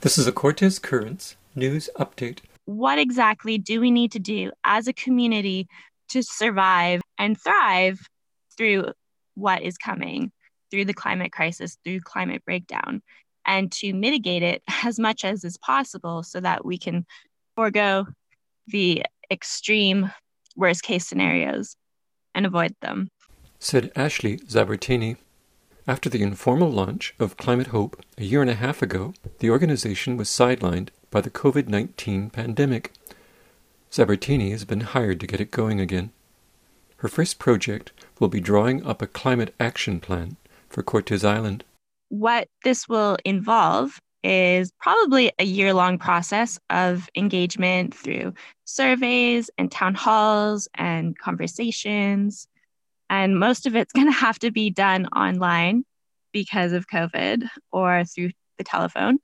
This is a Cortes Currents news update. What exactly do we need to do as a community to survive and thrive through what is coming, through the climate crisis, through climate breakdown, and to mitigate it as much as is possible so that we can forego the extreme worst case scenarios and avoid them? Said Ashley Zabartany, after the informal launch of Climate Hope a year and a half ago, the organization was sidelined by the COVID 19 pandemic. Zabartany has been hired to get it going again. Her first project will be drawing up a climate action plan for Cortes Island. What this will involve is probably a year long process of engagement through surveys and town halls and conversations and most of it's going to have to be done online because of COVID or through the telephone.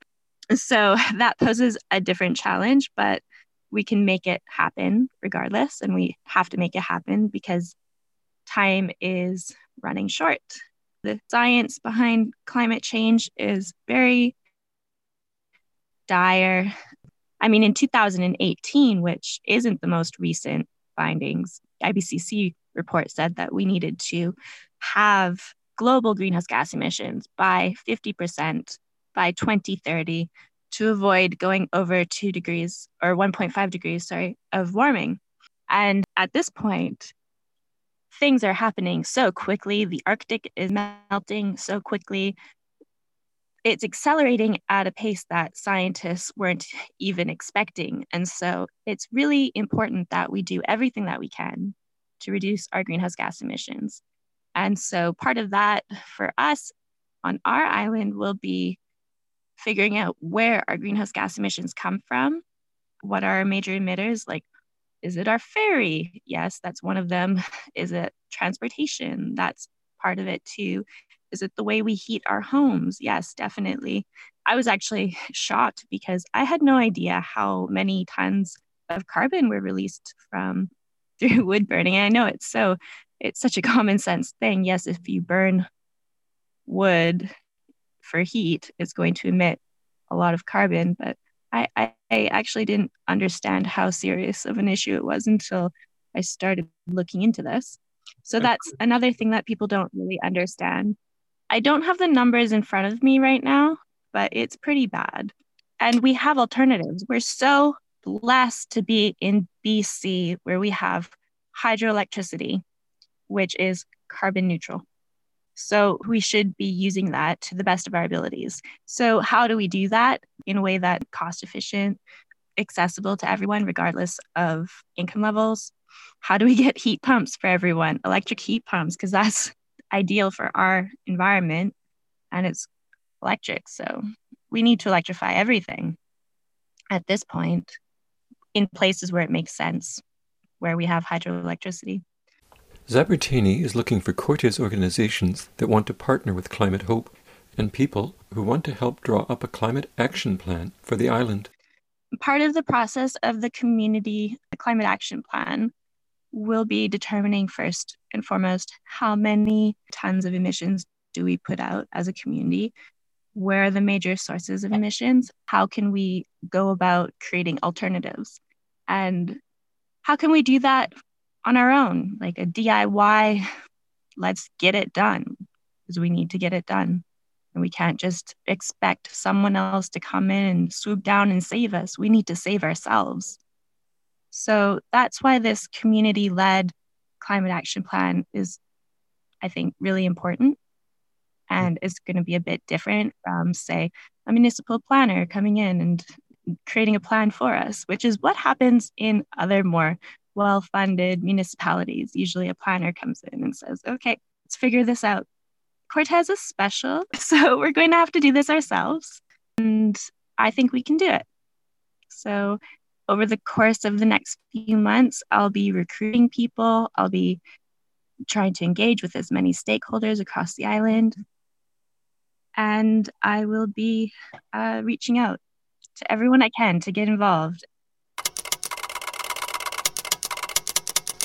So that poses a different challenge, but we can make it happen regardless. And we have to make it happen because time is running short. The science behind climate change is very dire. I mean, in 2018, which isn't the most recent findings, IPCC report said that we needed to have global greenhouse gas emissions by 50% by 2030 to avoid going over 2 degrees or 1.5 degrees sorry of warming. And at this point things are happening so quickly. The arctic is melting so quickly. It's accelerating at a pace that scientists weren't even expecting. And so it's really important that we do everything that we can to reduce our greenhouse gas emissions. And so part of that for us on our island will be figuring out where our greenhouse gas emissions come from. What are our major emitters? Like, is it our ferry? Yes, that's one of them. Is it transportation? That's part of it too. Is it the way we heat our homes? Yes, definitely. I was actually shocked because I had no idea how many tons of carbon were released from through wood burning. And I know it's so it's such a common sense thing. Yes, if you burn wood for heat, it's going to emit a lot of carbon, but I, I, I actually didn't understand how serious of an issue it was until I started looking into this. So that's another thing that people don't really understand. I don't have the numbers in front of me right now, but it's pretty bad. And we have alternatives. We're so blessed to be in BC where we have hydroelectricity, which is carbon neutral. So we should be using that to the best of our abilities. So how do we do that in a way that cost efficient, accessible to everyone regardless of income levels? How do we get heat pumps for everyone, electric heat pumps because that's ideal for our environment and it's electric. So we need to electrify everything at this point in places where it makes sense, where we have hydroelectricity. Zabartany is looking for Cortes organizations that want to partner with Climate Hope and people who want to help draw up a climate action plan for the island. Part of the process of the community climate action plan will be determining first and foremost how many tons of emissions do we put out as a community where are the major sources of emissions how can we go about creating alternatives and how can we do that on our own, like a DIY? Let's get it done because we need to get it done. And we can't just expect someone else to come in and swoop down and save us. We need to save ourselves. So that's why this community led climate action plan is, I think, really important. And it's going to be a bit different from, say, a municipal planner coming in and creating a plan for us, which is what happens in other more well funded municipalities. Usually a planner comes in and says, okay, let's figure this out. Cortes is special, so we're going to have to do this ourselves. And I think we can do it. So, over the course of the next few months, I'll be recruiting people, I'll be trying to engage with as many stakeholders across the island. And I will be uh, reaching out to everyone I can to get involved